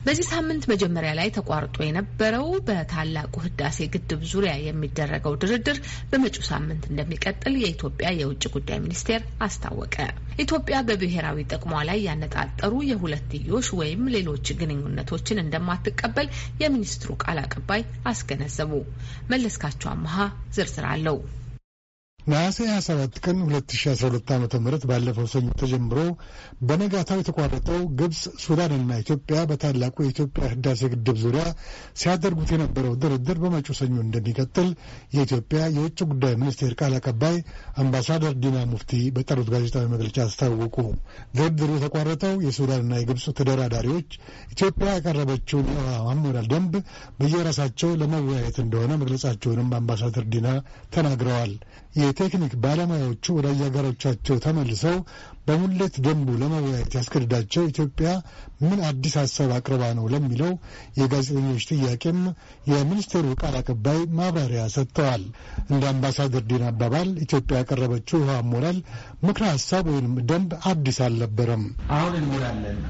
በዚህ ሳምንት መጀመሪያ ላይ ተቋርጦ የነበረው በታላቁ ህዳሴ ግድብ ዙሪያ የሚደረገው ድርድር በመጪው ሳምንት እንደሚቀጥል የኢትዮጵያ የውጭ ጉዳይ ሚኒስቴር አስታወቀ። ኢትዮጵያ በብሔራዊ ጥቅሟ ላይ ያነጣጠሩ የሁለትዮሽ ወይም ሌሎች ግንኙነቶችን እንደማትቀበል የሚኒስትሩ ቃል አቀባይ አስገነዘቡ። መለስካቸው አመሃ ዝርዝር አለው። ነሐሴ 27 ቀን 2012 ዓ ም ባለፈው ሰኞ ተጀምሮ በነጋታው የተቋረጠው ግብፅ፣ ሱዳንና ኢትዮጵያ በታላቁ የኢትዮጵያ ህዳሴ ግድብ ዙሪያ ሲያደርጉት የነበረው ድርድር በመጪው ሰኞ እንደሚቀጥል የኢትዮጵያ የውጭ ጉዳይ ሚኒስቴር ቃል አቀባይ አምባሳደር ዲና ሙፍቲ በጠሩት ጋዜጣዊ መግለጫ አስታወቁ። ድርድሩ የተቋረጠው የሱዳንና የግብፅ ተደራዳሪዎች ኢትዮጵያ ያቀረበችውን የውሃ ማሞላል ደንብ በየራሳቸው ለመወያየት እንደሆነ መግለጻቸውንም አምባሳደር ዲና ተናግረዋል። የቴክኒክ ባለሙያዎቹ ወደ የሀገሮቻቸው ተመልሰው በሙሌት ደንቡ ለመወያየት ያስገድዳቸው ኢትዮጵያ ምን አዲስ ሀሳብ አቅርባ ነው ለሚለው የጋዜጠኞች ጥያቄም የሚኒስቴሩ ቃል አቀባይ ማብራሪያ ሰጥተዋል። እንደ አምባሳደር ዲን አባባል ኢትዮጵያ ያቀረበችው ውሃ አሞላል ምክረ ሀሳብ ወይም ደንብ አዲስ አልነበረም። አሁን እንሞላለን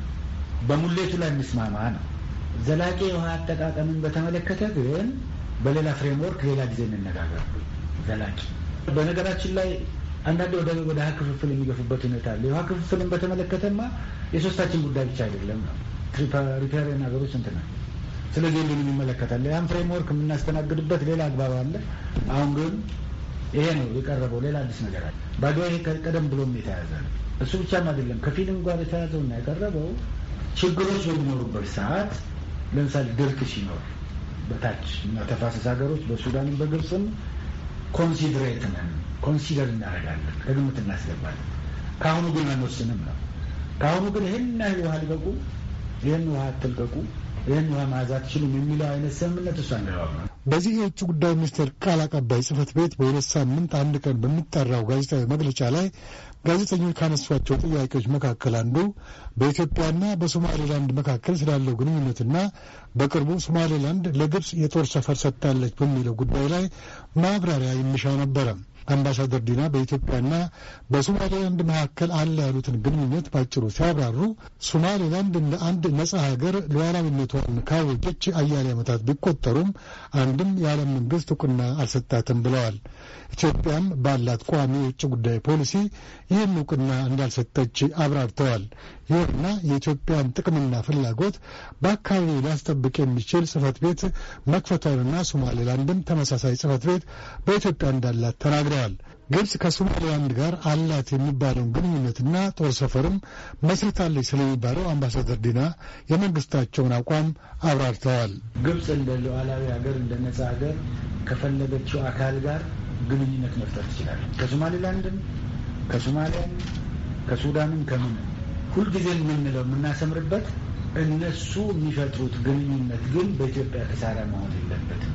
በሙሌቱ ላይ እንስማማ ነው። ዘላቂ የውሃ አጠቃቀምን በተመለከተ ግን በሌላ framework ሌላ ጊዜ እንነጋገር። ዘላቂ በነገራችን ላይ አንዳንዴ ወደ ወደ ውሃ ክፍፍል የሚገፉበት ሁኔታ አለ። የውሃ ክፍፍልን በተመለከተማ የሶስታችን ጉዳይ ብቻ አይደለም ነው riparian ሀገሮች እንትና ስለዚህ ሁሉንም ይመለከታል። ያን framework የምናስተናግድበት ሌላ አግባብ አለ። አሁን ግን ይሄ ነው የቀረበው። ሌላ አዲስ ነገር አለ። by the way ይሄ ቀደም ብሎም የተያዘ ነው። እሱ ብቻም አይደለም ከ filling ጋር የተያዘውና የቀረበው ችግሮች በሚኖሩበት ሰዓት ለምሳሌ ድርቅ ሲኖር በታችኛው ተፋሰስ ሀገሮች በሱዳንም በግብፅም considerate ነን፣ consider እናደርጋለን፣ ከግምት እናስገባለን። ከአሁኑ ግን አንወስንም ነው። ከአሁኑ ግን ይህን ያህል ውሃ ልቀቁ፣ ይህን ውሃ አትልቀቁ፣ ይህን ውሃ አትችሉም የሚለው አይነት ስምምነት ነው። በዚህ የውጭ ጉዳይ ሚኒስቴር ቃል አቀባይ ጽህፈት ቤት በሁለት ሳምንት አንድ ቀን በሚጠራው ጋዜጣዊ መግለጫ ላይ ጋዜጠኞች ካነሷቸው ጥያቄዎች መካከል አንዱ በኢትዮጵያና በሶማሌላንድ መካከል ስላለው ግንኙነትና በቅርቡ ሶማሌላንድ ለግብፅ የጦር ሰፈር ሰጥታለች በሚለው ጉዳይ ላይ ማብራሪያ የሚሻ ነበረ። አምባሳደር ዲና በኢትዮጵያና በሶማሌላንድ መካከል አለ ያሉትን ግንኙነት ባጭሩ ሲያብራሩ ሶማሌላንድ እንደ አንድ ነጻ ሀገር ሉዓላዊነቷን ካወጀች አያሌ ዓመታት ቢቆጠሩም አንድም የዓለም መንግስት እውቅና አልሰጣትም ብለዋል። ኢትዮጵያም ባላት ቋሚ የውጭ ጉዳይ ፖሊሲ ይህን እውቅና እንዳልሰጠች አብራርተዋል። ይሁንና የኢትዮጵያን ጥቅምና ፍላጎት በአካባቢው ሊያስጠብቅ የሚችል ጽህፈት ቤት መክፈቷንና ሶማሌላንድም ተመሳሳይ ጽህፈት ቤት በኢትዮጵያ እንዳላት ተናግረዋል። ግብጽ ከሶማሌላንድ ጋር አላት የሚባለውን ግንኙነትና ጦር ሰፈርም መስርታለች ስለሚባለው አምባሳደር ዲና የመንግስታቸውን አቋም አብራርተዋል። ግብጽ እንደ ሉዓላዊ ሀገር እንደ ነጻ ሀገር ከፈለገችው አካል ጋር ግንኙነት መፍጠር ትችላለች። ከሶማሌላንድም፣ ከሶማሊያም፣ ከሱዳንም ከምንም ሁልጊዜ የምንለው የምናሰምርበት እነሱ የሚፈጥሩት ግንኙነት ግን በኢትዮጵያ ኪሳራ መሆን የለበትም።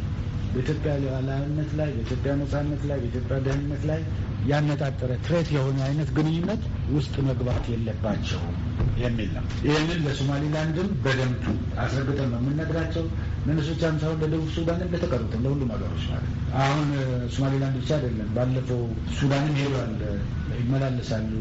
በኢትዮጵያ ሉዓላዊነት ላይ፣ በኢትዮጵያ ነጻነት ላይ፣ በኢትዮጵያ ደህንነት ላይ ያነጣጠረ ትሬት የሆነ አይነት ግንኙነት ውስጥ መግባት የለባቸውም የሚል ነው። ይህንን ለሶማሊላንድም በደንብ አስረግጠን ነው የምንነግራቸው። ለእነሱ ብቻም ሳይሆን ለደቡብ ሱዳንም ለተቀሩትም ለሁሉም ሀገሮች ማለት አሁን ሶማሊላንድ ብቻ አይደለም። ባለፈው ሱዳንም ሄዷል፣ ይመላለሳሉ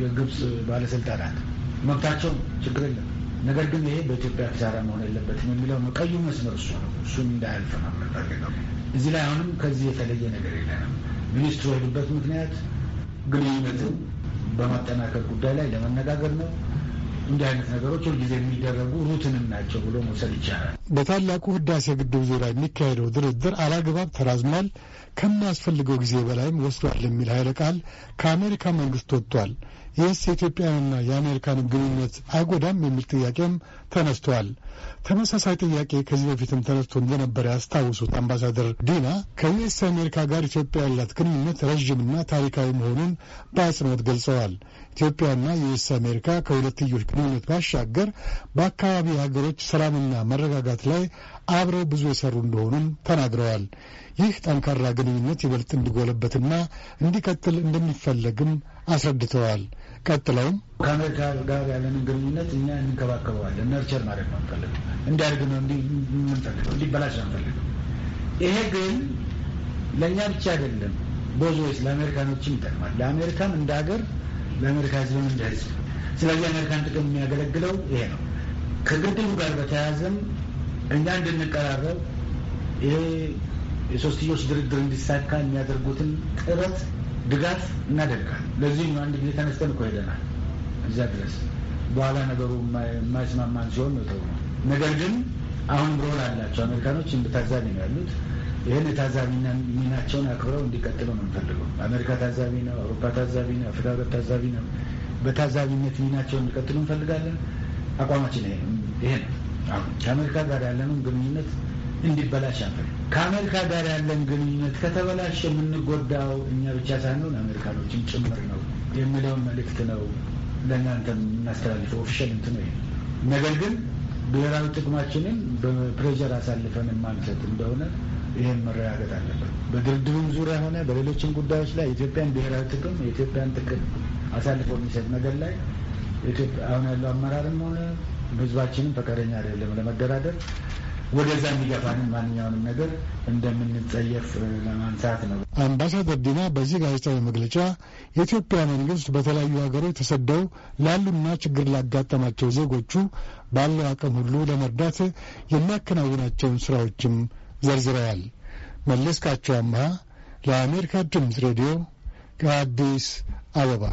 የግብፅ ባለስልጣናት መብታቸው ችግር የለም። ነገር ግን ይሄ በኢትዮጵያ ኪሳራ መሆን የለበትም የሚለው ነው። ቀዩ መስመር እሱ ነው። እሱን እንዳያልፍ ነው የምንፈልገው። እዚህ ላይ አሁንም ከዚህ የተለየ ነገር የለንም። ሚኒስትሩ የሄዱበት ምክንያት ግንኙነትን በማጠናከር ጉዳይ ላይ ለመነጋገር ነው። እንዲህ አይነት ነገሮች ሁልጊዜ የሚደረጉ ሩትንም ናቸው ብሎ መውሰድ ይቻላል። በታላቁ ህዳሴ ግድብ ዙሪያ የሚካሄደው ድርድር አላግባብ ተራዝሟል፣ ከሚያስፈልገው ጊዜ በላይም ወስዷል የሚል ኃይለ ቃል ከአሜሪካ መንግስት ወጥቷል። ይህስ የኢትዮጵያንና የአሜሪካንን ግንኙነት አይጎዳም የሚል ጥያቄም ተነስቷል። ተመሳሳይ ጥያቄ ከዚህ በፊትም ተነስቶ እንደነበረ ያስታውሱት አምባሳደር ዲና ከዩኤስ አሜሪካ ጋር ኢትዮጵያ ያላት ግንኙነት ረዥምና ታሪካዊ መሆኑን በአጽንኦት ገልጸዋል። ኢትዮጵያና ዩኤስ አሜሪካ ከሁለትዮሽ ግንኙነት ባሻገር በአካባቢ ሀገሮች ሰላምና መረጋጋት ላይ አብረው ብዙ የሰሩ እንደሆኑም ተናግረዋል። ይህ ጠንካራ ግንኙነት ይበልጥ እንዲጎለበትና እንዲቀጥል እንደሚፈለግም አስረድተዋል። ቀጥለውም ከአሜሪካ ጋር ያለንን ግንኙነት እኛ እንንከባከበዋለን። nurture ማለት ነው እንፈልገው እንዲያድግ ነው የምንፈልገው፣ እንዲበላሽ ነው አንፈልገው። ይሄ ግን ለእኛ ብቻ አይደለም፣ ወይስ ለአሜሪካኖችም ይጠቅማል። ለአሜሪካም እንደ ሀገር፣ ለአሜሪካ ህዝብም እንደ ህዝብ። ስለዚህ አሜሪካን ጥቅም የሚያገለግለው ይሄ ነው። ከግድቡ ጋር በተያያዘም እኛ እንድንቀራረብ ይሄ የሶስትዮሽ ድርድር እንዲሳካ የሚያደርጉትን ጥረት ድጋፍ እናደርጋል። ለዚህም አንድ ጊዜ ተነስተን እኮ ሄደናል እዚያ ድረስ። በኋላ ነገሩ የማይስማማን ሲሆን ነው ተው ነገር ግን አሁን role አላቸው አሜሪካኖች እንደ ነው ያሉት። ይህን የታዛቢ ሚናቸውን አክብረው እንዲቀጥሉ ነው የምንፈልገው። አሜሪካ ታዛቢ ነው፣ አውሮፓ ታዛቢ ነው፣ አፍሪካ ህብረት ታዛቢ ነው። በታዛቢነት ሚናቸውን እንዲቀጥሉ እንፈልጋለን። አቋማችን ይሄ ነው። አሁን ከአሜሪካ ጋር ያለንን ግንኙነት እንዲበላሽ አንፈልግ። ከአሜሪካ ጋር ያለን ግንኙነት ከተበላሽ የምንጎዳው እኛ ብቻ ሳንሆን አሜሪካኖችን ጭምር ነው የሚለውን መልእክት ነው ለእናንተ የምናስተላልፈው። official እንትን ነው። ነገር ግን ብሔራዊ ጥቅማችንን በፕሬዠር አሳልፈን የማንሰጥ እንደሆነ ይህን መረጋገጥ አለበት። በድርድሩም ዙሪያ ሆነ በሌሎችም ጉዳዮች ላይ የኢትዮጵያን ብሔራዊ ጥቅም የኢትዮጵያን ጥቅም አሳልፎ የሚሰጥ ነገር ላይ አሁን ያለው አመራርም ሆነ ህዝባችንም ፈቃደኛ አይደለም ለመደራደር ወደዛ የሚገፋንን ማንኛውንም ነገር እንደምንጸየፍ ለማንሳት ነው። አምባሳደር ዲና በዚህ ጋዜጣዊ መግለጫ የኢትዮጵያ መንግስት በተለያዩ ሀገሮች ተሰደው ላሉና ችግር ላጋጠማቸው ዜጎቹ ባለው አቅም ሁሉ ለመርዳት የሚያከናውናቸውን ስራዎችም ዘርዝረዋል። መለስካቸው አምሃ ለአሜሪካ ድምፅ ሬዲዮ ከአዲስ አበባ